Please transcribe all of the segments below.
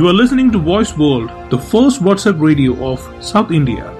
You are listening to Voice World, the first WhatsApp radio of South India.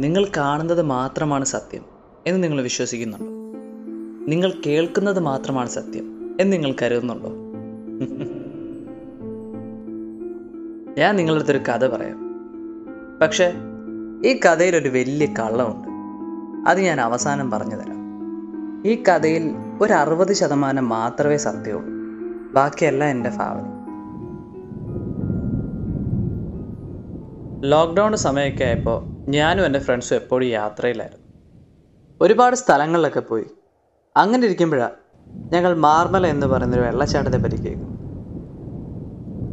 നിങ്ങൾ കാണുന്നത് മാത്രമാണ് സത്യം എന്ന് നിങ്ങൾ വിശ്വസിക്കുന്നുണ്ടോ? നിങ്ങൾ കേൾക്കുന്നത് മാത്രമാണ് സത്യം എന്ന് നിങ്ങൾ കരുതുന്നുണ്ടോ? ഞാൻ നിങ്ങളുടെ അടുത്തൊരു കഥ പറയാം. പക്ഷേ ഈ കഥയിൽ ഒരു വലിയ കള്ളമുണ്ട്. അത് ഞാൻ അവസാനം പറഞ്ഞു തരാം. ഈ കഥയിൽ ഒരു അറുപത് ശതമാനം മാത്രമേ സത്യമുള്ളൂ. ബാക്കിയെല്ലാം എന്റെ ഭാവന. ലോക്ക്ഡൗൺ സമയമൊക്കെ ആയപ്പോൾ ഞാനും എന്റെ ഫ്രണ്ട്സും എപ്പോഴും യാത്രയിലായിരുന്നു. ഒരുപാട് സ്ഥലങ്ങളിലൊക്കെ പോയി. അങ്ങനെ ഇരിക്കുമ്പോഴാണ് ഞങ്ങൾ മാർമല എന്ന് പറയുന്നൊരു വെള്ളച്ചാട്ടത്തെ പറ്റി കേൾക്കും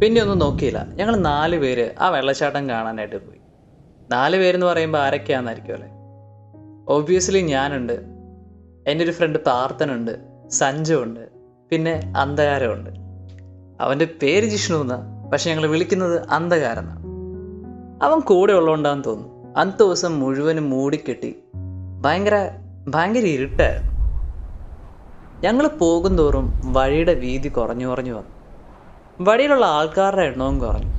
പിന്നെ ഒന്നും നോക്കിയില്ല. ഞങ്ങൾ നാല് പേര് ആ വെള്ളച്ചാട്ടം കാണാനായിട്ട് പോയി. നാല് പേരെന്ന് പറയുമ്പോൾ ആരൊക്കെയാണെന്നായിരിക്കും അല്ലേ? ഒബ്വിയസ്ലി ഞാനുണ്ട്. എന്റെ ഒരു ഫ്രണ്ട് പ്രാർത്ഥനുണ്ട് സഞ്ജു ഉണ്ട്. പിന്നെ അന്ധകാരമുണ്ട്. അവന്റെ പേര് ജിഷ്ണു എന്നാണ് പക്ഷെ ഞങ്ങൾ വിളിക്കുന്നത് അന്ധകാരം എന്നാണ്. അവൻ കൂടെ ഉള്ളതുകൊണ്ടാന്ന് തോന്നുന്നു. അന്നത്തെ ദിവസം മുഴുവനും മൂടിക്കെട്ടി. ഭയങ്കര ഭയങ്കര ഇരുട്ടായിരുന്നു. ഞങ്ങൾ പോകും തോറും വഴിയുടെ വീതി കുറഞ്ഞു കുറഞ്ഞു വന്നു. വഴിയിലുള്ള ആൾക്കാരുടെ എണ്ണവും കുറഞ്ഞു.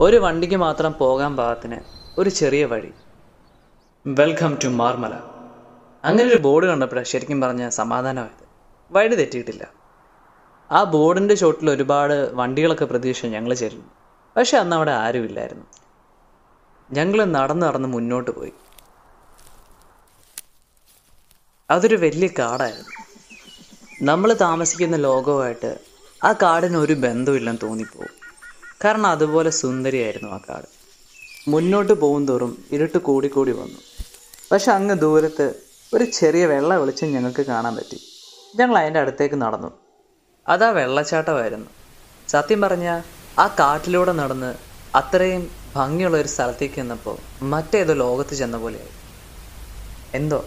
ഒരു വണ്ടിക്ക് മാത്രം പോകാൻ പാകത്തിന് ഒരു ചെറിയ വഴി. Welcome to Marmala. അങ്ങനെ ഒരു ബോർഡ് കണ്ടപ്പോഴാണ് ശരിക്കും പറഞ്ഞ സമാധാനമായത്. വഴി തെറ്റിയിട്ടില്ല. ആ ബോർഡിന്റെ ചോട്ടിൽ ഒരുപാട് വണ്ടികളൊക്കെ പ്രതീക്ഷിച്ച് ഞങ്ങൾ ചെല്ലുന്നു. പക്ഷെ അന്ന് അവിടെ ആരുമില്ലായിരുന്നു. ഞങ്ങൾ നടന്ന് നടന്ന് മുന്നോട്ട് പോയി. അതൊരു വലിയ കാടായിരുന്നു. നമ്മൾ താമസിക്കുന്ന ലോകവുമായിട്ട് ആ കാടിന് ഒരു ബന്ധമില്ലെന്ന് തോന്നിപ്പോവും. കാരണം അതുപോലെ സുന്ദരിയായിരുന്നു ആ കാട്. മുന്നോട്ട് പോകും തോറും ഇരുട്ട് കൂടിക്കൂടി വന്നു. പക്ഷെ അങ്ങ് ദൂരത്ത് ഒരു ചെറിയ വെള്ള വെളിച്ചം ഞങ്ങൾക്ക് കാണാൻ പറ്റി. ഞങ്ങൾ അതിന്റെ അടുത്തേക്ക് നടന്നു. അതാ വെള്ളച്ചാട്ടമായിരുന്നു. സത്യം പറഞ്ഞാൽ ആ കാട്ടിലൂടെ നടന്ന് അത്രയും ഭംഗിയുള്ള ഒരു സ്ഥലത്തേക്ക് ചെന്നപ്പോൾ മറ്റേതോ ലോകത്ത് ചെന്ന പോലെയായി. എന്തോ?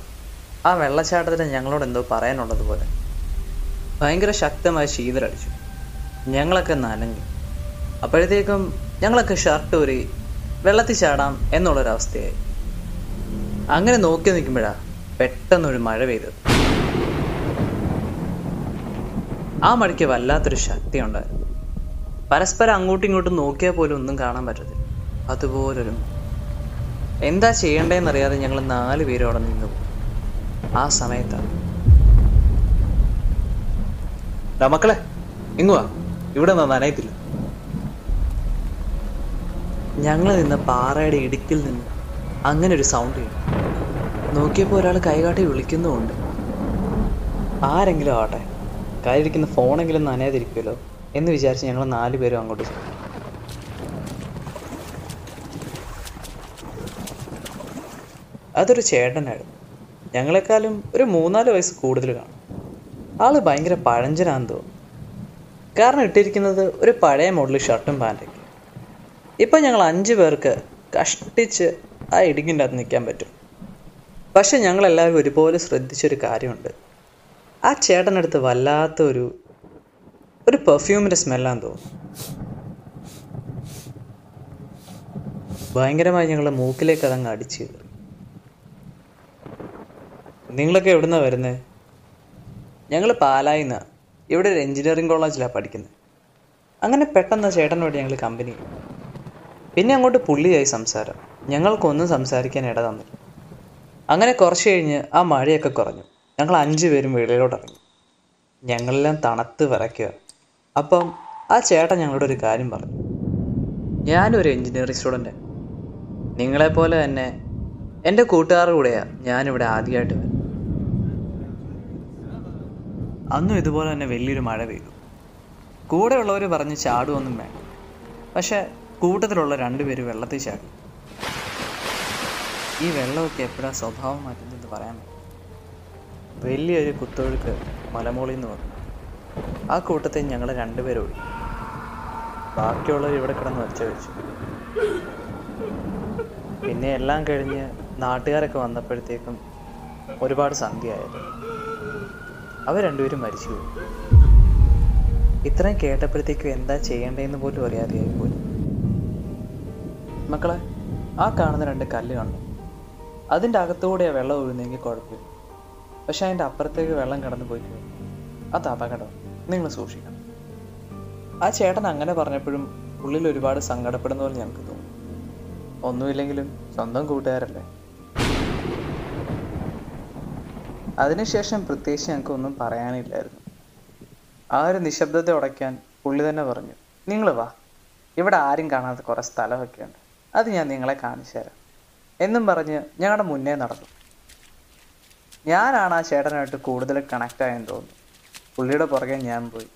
ആ വെള്ളച്ചാട്ടത്തിന് ഞങ്ങളോട് എന്തോ പറയാനുള്ളത് പോലെ. ഭയങ്കര ശക്തമായ ശീതലടിച്ചു ഞങ്ങളൊക്കെ നനഞ്ഞു. അപ്പോഴത്തേക്കും ഞങ്ങളൊക്കെ ഷർട്ട് ഊരി വെള്ളത്തിൽ ചാടാം എന്നുള്ളൊരവസ്ഥയായി. അങ്ങനെ നോക്കി നിൽക്കുമ്പോഴാ പെട്ടെന്നൊരു മഴ പെയ്തത്. ആ മഴയ്ക്ക് വല്ലാത്തൊരു ശക്തി ഉണ്ടായിരുന്നു പരസ്പരം അങ്ങോട്ടും ഇങ്ങോട്ടും നോക്കിയാൽ പോലും ഒന്നും കാണാൻ പറ്റത്തില്ല. അതുപോലൊരു എന്താ ചെയ്യണ്ടേന്നറിയാതെ ഞങ്ങൾ നാല് പേരും അവിടെ നിന്നു ആ സമയത്താണ് "ഡാ മക്കളെ ഇങ്ങുവാ ഇവിടെ നിന്ന് നനയത്തില്ല ഞങ്ങൾ നിന്ന പാറയുടെ ഇടുക്കിൽ നിന്ന് അങ്ങനെ ഒരു സൗണ്ട് കേട്ടു നോക്കിയപ്പോൾ ഒരാൾ കൈകാട്ടി വിളിക്കുന്നുമുണ്ട്. ആരെങ്കിലും ആവട്ടെ. കയ്യിലിരിക്കുന്ന ഫോണെങ്കിലും നനയാതിരിക്കുമല്ലോ എന്ന് വിചാരിച്ച് ഞങ്ങൾ നാല് പേരും അങ്ങോട്ട് ചെന്നു. അതൊരു ചേട്ടനായിരുന്നു. ഞങ്ങളെക്കാളും ഒരു മൂന്നാൽ വയസ്സ് കൂടുതൽ കാണും. ആൾ ഭയങ്കര പഴഞ്ചനാന്ന് തോന്നുന്നു. കാരണം ഇട്ടിരിക്കുന്നത് ഒരു പഴയ മോഡൽ ഷർട്ടും പാന്റൊക്കെ ഇപ്പം ഞങ്ങൾ അഞ്ച് പേർക്ക് കഷ്ടിച്ച് ആ ഇടുങ്ങിന്റെ അകത്ത് നിൽക്കാൻ പറ്റും. പക്ഷെ ഞങ്ങളെല്ലാവരും ഒരുപോലെ ശ്രദ്ധിച്ചൊരു കാര്യമുണ്ട്. ആ ചേട്ടനടുത്ത് വല്ലാത്തൊരു ഒരു പെർഫ്യൂമിന്റെ സ്മെല്ലാന്ന് തോന്നുന്നു. ഭയങ്കരമായി ഞങ്ങളുടെ മൂക്കിലേക്ക് അതങ്ങ് അടിച്ചു നിങ്ങളൊക്കെ എവിടുന്നാ വരുന്നത് ഞങ്ങൾ പാലായിന്ന. ഇവിടെ ഒരു എഞ്ചിനീയറിംഗ് കോളേജിലാണ് പഠിക്കുന്നത് അങ്ങനെ പെട്ടെന്ന് ചേട്ടനോട് ഞങ്ങൾ കമ്പനി പിന്നെ അങ്ങോട്ട് പുള്ളിയായി സംസാരം. ഞങ്ങൾക്കൊന്നും സംസാരിക്കാൻ ഇട തന്നില്ല. അങ്ങനെ കുറച്ച് കഴിഞ്ഞ് ആ മഴയൊക്കെ കുറഞ്ഞു. ഞങ്ങൾ അഞ്ച് പേരും വെളിയിലോട്ട് ഇറങ്ങി ഞങ്ങളെല്ലാം തണുത്ത് വിറയ്ക്കുക. അപ്പം ആ ചേട്ടൻ ഞങ്ങളോട് ഒരു കാര്യം പറഞ്ഞു. ഞാനൊരു എഞ്ചിനീയറിംഗ് സ്റ്റുഡന്റാണ് നിങ്ങളെപ്പോലെ തന്നെ എന്റെ കൂട്ടുകാരുടെ കൂടെയാണ് ഞാനിവിടെ ആദ്യമായിട്ട് വരുന്നത്. അന്നും ഇതുപോലെ തന്നെ വലിയൊരു മഴ പെയ്തു. കൂടെയുള്ളവർ പറഞ്ഞ് ചാടുമൊന്നും വേണ്ട. പക്ഷെ കൂട്ടത്തിലുള്ള രണ്ടുപേര് വെള്ളത്തിൽ ചാടി. ഈ വെള്ളമൊക്കെ എപ്പോഴാണ് സ്വഭാവം മാറ്റുന്നതെന്ന് പറയാൻ പറ്റും വലിയൊരു കുത്തൊഴുക്ക് മലമുകളിൽ നിന്ന് വന്നു. ആ കൂട്ടത്തിൽ ഞങ്ങൾ രണ്ടുപേരും ബാക്കിയുള്ളവർ ഇവിടെ കിടന്ന് ഒച്ച വെച്ചു. പിന്നെ എല്ലാം കഴിഞ്ഞ് നാട്ടുകാരൊക്കെ വന്നപ്പോഴത്തേക്കും ഒരുപാട് സന്ധ്യയായിരുന്നു അവർ രണ്ടുപേരും മരിച്ചുപോയി ഇത്രയും കേട്ടപ്പോഴത്തേക്കും എന്താ ചെയ്യേണ്ടതെന്ന് പോലും അറിയാതെയായി പോയി. മക്കളെ ആ കാണുന്ന രണ്ട് കല്ല് കണ്ടു. അതിന്റെ ആ വെള്ളം ഒഴുകുന്നെങ്കിൽ കുഴപ്പമില്ല. പക്ഷെ അതിന്റെ അപ്പുറത്തേക്ക് വെള്ളം കടന്നു പോയി അത് അപകടം. നിങ്ങൾ സൂക്ഷിക്കണം. ആ ചേട്ടൻ അങ്ങനെ പറഞ്ഞപ്പോഴും ഉള്ളിൽ ഒരുപാട് സങ്കടപ്പെടുന്ന പോലെ ഞങ്ങൾക്ക് തോന്നി. ഒന്നുമില്ലെങ്കിലും സ്വന്തം കൂട്ടുകാരല്ലേ? അതിനുശേഷം പ്രത്യേകിച്ച് ഞങ്ങൾക്ക് ഒന്നും പറയാനില്ലായിരുന്നു. ആ ഒരു നിശബ്ദത ഉടയ്ക്കാൻ പുള്ളി തന്നെ പറഞ്ഞു നിങ്ങൾ വാ. ഇവിടെ ആരും കാണാത്ത കുറേ സ്ഥലമൊക്കെ ഉണ്ട്. അത് ഞാൻ നിങ്ങളെ കാണിച്ചു തരാം. എന്നും പറഞ്ഞ് ഞങ്ങളുടെ മുന്നേ നടന്നു. ഞാനാണ് ആ ചേട്ടനായിട്ട് കൂടുതൽ കണക്റ്റ് ആയെന്ന് തോന്നുന്നു. പുള്ളിയുടെ പുറകെ ഞാൻ പോയി.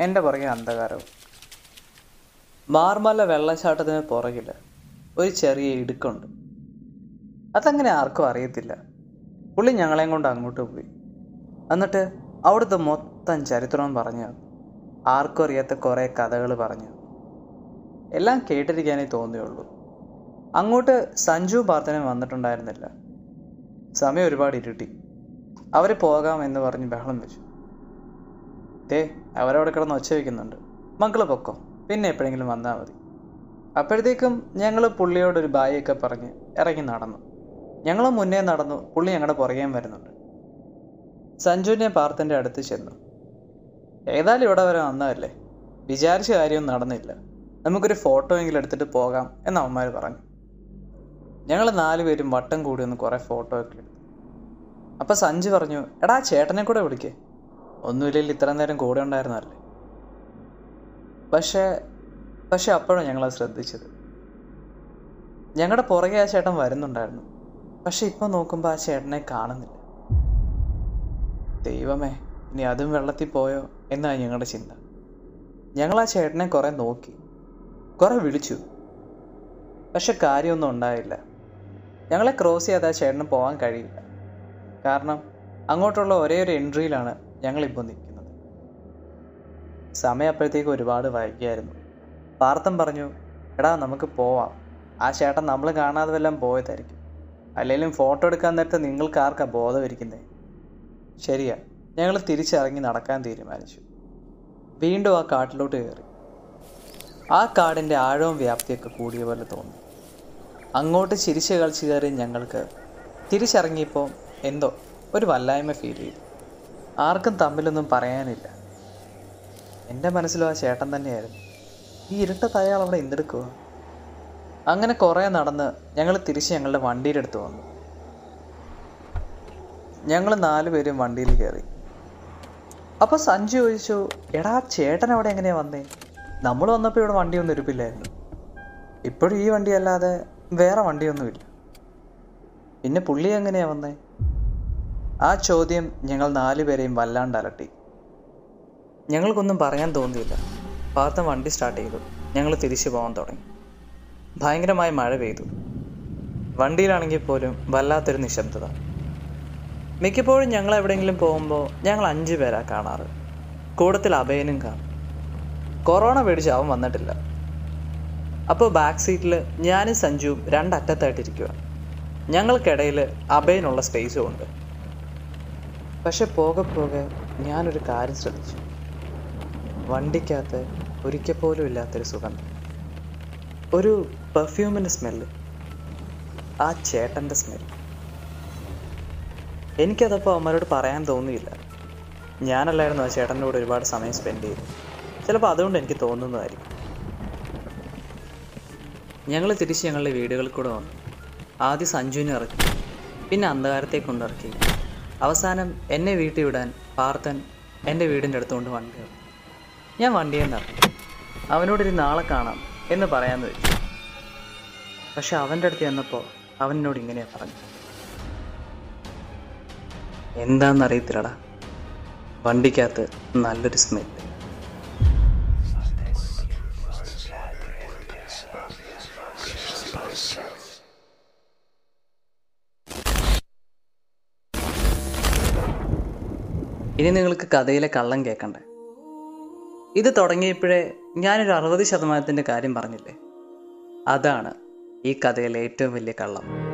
എന്റെ പുറകെ അന്ധകാരവും. മാർമല വെള്ളച്ചാട്ടത്തിന് പുറകിൽ ഒരു ചെറിയ ഇടുക്കുണ്ട്. അതങ്ങനെ ആർക്കും അറിയത്തില്ല. പുള്ളി ഞങ്ങളെയും കൊണ്ട് അങ്ങോട്ട് പോയി. എന്നിട്ട് അവിടുത്തെ മൊത്തം ചരിത്രം പറഞ്ഞു. ആർക്കും അറിയാത്ത കുറേ കഥകൾ പറഞ്ഞു. എല്ലാം കേട്ടിരിക്കാനേ തോന്നിയുള്ളൂ. അങ്ങോട്ട് സഞ്ജു പ്രാർത്ഥന വന്നിട്ടുണ്ടായിരുന്നില്ല. സമയം ഒരുപാട് ഇരുട്ടി. അവർ പോകാം എന്ന് പറഞ്ഞ് ബഹളം വെച്ചു. ദേ അവരവിടെ കിടന്ന് ഒച്ച വയ്ക്കുന്നുണ്ട് മക്കൾ പൊക്കോ പിന്നെ എപ്പോഴെങ്കിലും വന്നാൽ മതി. അപ്പോഴത്തേക്കും ഞങ്ങൾ പുള്ളിയോടൊരു ബായൊക്കെ പറഞ്ഞ് ഇറങ്ങി നടന്നു. ഞങ്ങൾ മുന്നേ നടന്നു. പുള്ളി ഞങ്ങളുടെ പുറകേയും വരുന്നുണ്ട്. സഞ്ജുവിനെ പാർത്തിന്റെ അടുത്ത് ചെന്നു. ഏതായാലും ഇവിടെ വരെ വന്നതല്ലേ? വിചാരിച്ച കാര്യമൊന്നും നടന്നില്ല. നമുക്കൊരു ഫോട്ടോ എങ്കിലും എടുത്തിട്ട് പോകാം എന്ന് അവന്മാർ പറഞ്ഞു. ഞങ്ങൾ നാലുപേരും വട്ടം കൂടി ഒന്ന് കുറേ ഫോട്ടോ ഒക്കെ എടുത്തു. അപ്പം സഞ്ജു പറഞ്ഞു എടാ ചേട്ടനെ കൂടെ വിളിക്കേ. ഒന്നുമില്ലെങ്കിൽ ഇത്ര നേരം കൂടെ ഉണ്ടായിരുന്നല്ലേ പക്ഷേ പക്ഷെ അപ്പോഴാണ് ഞങ്ങളത് ശ്രദ്ധിച്ചത്. ഞങ്ങളുടെ പുറകെ ആ ചേട്ടൻ വരുന്നുണ്ടായിരുന്നു. പക്ഷെ ഇപ്പം നോക്കുമ്പോൾ ആ ചേട്ടനെ കാണുന്നില്ല. ദൈവമേ ഇനി അതും വെള്ളത്തിൽ പോയോ എന്നാണ് ഞങ്ങളുടെ ചിന്ത. ഞങ്ങൾ ആ ചേട്ടനെ കുറേ നോക്കി കുറേ വിളിച്ചു. പക്ഷെ കാര്യമൊന്നും ഉണ്ടായില്ല. ഞങ്ങളെ ക്രോസ് ചെയ്യാതെ ആ ചേട്ടന് പോകാൻ കഴിയില്ല. കാരണം അങ്ങോട്ടുള്ള ഒരേ ഒരു എൻട്രിയിലാണ് ഞങ്ങളിപ്പോൾ നിൽക്കുന്നത്. സമയം അപ്പോഴത്തേക്ക് ഒരുപാട് വൈകിയായിരുന്നു. പാർത്ഥം പറഞ്ഞു എടാ നമുക്ക് പോവാം. ആ ചേട്ടൻ നമ്മൾ കാണാതെ വല്ലതും പോയതായിരിക്കും. അല്ലെങ്കിലും ഫോട്ടോ എടുക്കാൻ നേരത്തെ നിങ്ങൾക്ക് ആർക്കാ ബോധമിരിക്കുന്നത് ശരിയാ ഞങ്ങൾ തിരിച്ചിറങ്ങി നടക്കാൻ തീരുമാനിച്ചു. വീണ്ടും ആ കാട്ടിലോട്ട് കയറി. ആ കാടിന്റെ ആഴവും വ്യാപ്തിയൊക്കെ കൂടിയ പോലെ തോന്നി. അങ്ങോട്ട് ചിരിച്ച് കളിച്ച് കയറി ഞങ്ങൾക്ക് തിരിച്ചിറങ്ങിയപ്പോൾ എന്തോ ഒരു വല്ലായ്മ ഫീൽ ചെയ്തു. ആർക്കും തമ്മിലൊന്നും പറയാനില്ല. എന്റെ മനസ്സിലും ആ ചേട്ടൻ തന്നെയായിരുന്നു. ഈ ഇരുട്ടത്ത് അയാൾ അവിടെ എന്തെടുക്കുക അങ്ങനെ കുറേ നടന്ന് ഞങ്ങൾ തിരിച്ച് ഞങ്ങളുടെ വണ്ടിയുടെ അടുത്ത് വന്നു. ഞങ്ങൾ നാലുപേരും വണ്ടിയിൽ കയറി. അപ്പോൾ സഞ്ജു ചോദിച്ചു എടാ ചേട്ടൻ അവിടെ എങ്ങനെയാ വന്നേ? നമ്മൾ വന്നപ്പോൾ ഇവിടെ വണ്ടിയൊന്നും ഇരുപ്പില്ലായിരുന്നു ഇപ്പോഴും ഈ വണ്ടി അല്ലാതെ വേറെ വണ്ടിയൊന്നുമില്ല. പിന്നെ പുള്ളി എങ്ങനെയാ വന്നേ? ആ ചോദ്യം ഞങ്ങൾ നാലുപേരെയും വല്ലാണ്ട് അലട്ടി ഞങ്ങൾക്കൊന്നും പറയാൻ തോന്നിയില്ല. പാർത്ഥം വണ്ടി സ്റ്റാർട്ട് ചെയ്തു. ഞങ്ങൾ തിരിച്ചു പോകാൻ തുടങ്ങി. ഭയങ്കരമായ മഴ പെയ്തു. വണ്ടിയിലാണെങ്കിൽ പോലും വല്ലാത്തൊരു നിശബ്ദത. മിക്കപ്പോഴും ഞങ്ങൾ എവിടെയെങ്കിലും പോകുമ്പോൾ ഞങ്ങൾ അഞ്ചു പേരാ കാണാറ്. കൂടത്തിൽ അഭയനും കാണും. കൊറോണ പേടിച്ച് അവൻ വന്നിട്ടില്ല. അപ്പോൾ ബാക്ക് സീറ്റിൽ ഞാനും സഞ്ജുവും രണ്ടറ്റത്തായിട്ടിരിക്കുക ഞങ്ങൾക്കിടയിൽ അഭയനുള്ള സ്പേസും ഉണ്ട്. പക്ഷെ പോകെ പോകെ ഞാനൊരു കാര്യം ശ്രദ്ധിച്ചു. വണ്ടിക്കകത്ത് ഒരിക്കൽ പോലും ഇല്ലാത്തൊരു സുഖം. ഒരു പെർഫ്യൂമിന്റെ സ്മെല്ല്. ആ ചേട്ടന്റെ സ്മെല്ല് എനിക്കതപ്പോൾ അവന്മാരോട് പറയാൻ തോന്നിയില്ല. ഞാനല്ലായിരുന്നു ആ ചേട്ടന്റെ കൂടെ ഒരുപാട് സമയം സ്പെൻഡ് ചെയ്തു ചിലപ്പോൾ അതുകൊണ്ട് എനിക്ക് തോന്നുന്നതായിരിക്കും. ഞങ്ങൾ തിരിച്ച് ഞങ്ങളുടെ വീടുകളിൽ കൂടെ വന്നു. ആദ്യം സഞ്ജുവിനെ ഇറക്കി. പിന്നെ അന്ധകാരത്തെ കൊണ്ടിറക്കി അവസാനം എന്നെ വീട്ടിൽ വിടാൻ പാർത്ഥൻ എന്റെ വീടിന്റെ അടുത്തുകൊണ്ട് വണ്ടി ഞാൻ വണ്ടിയിൽ നിന്ന് അവനോടൊരു നാളെ കാണാം എന്ന് പറയാമെന്ന് വെച്ചു. പക്ഷെ അവന്റെ അടുത്ത് ചെന്നപ്പോൾ അവനോട് ഇങ്ങനെയാ പറഞ്ഞു എന്താണെന്നറിയത്തില്ലടാ വണ്ടിക്കകത്ത് നല്ലൊരു സ്മെൽ ഇനി നിങ്ങൾക്ക് കഥയിലെ കള്ളം കേൾക്കണ്ടേ ഇത് തുടങ്ങിയപ്പോഴേ ഞാനൊരു അറുപത് ശതമാനത്തിന്റെ കാര്യം പറഞ്ഞില്ലേ? അതാണ് ഈ കഥയിലെ ഏറ്റവും വലിയ കള്ളം.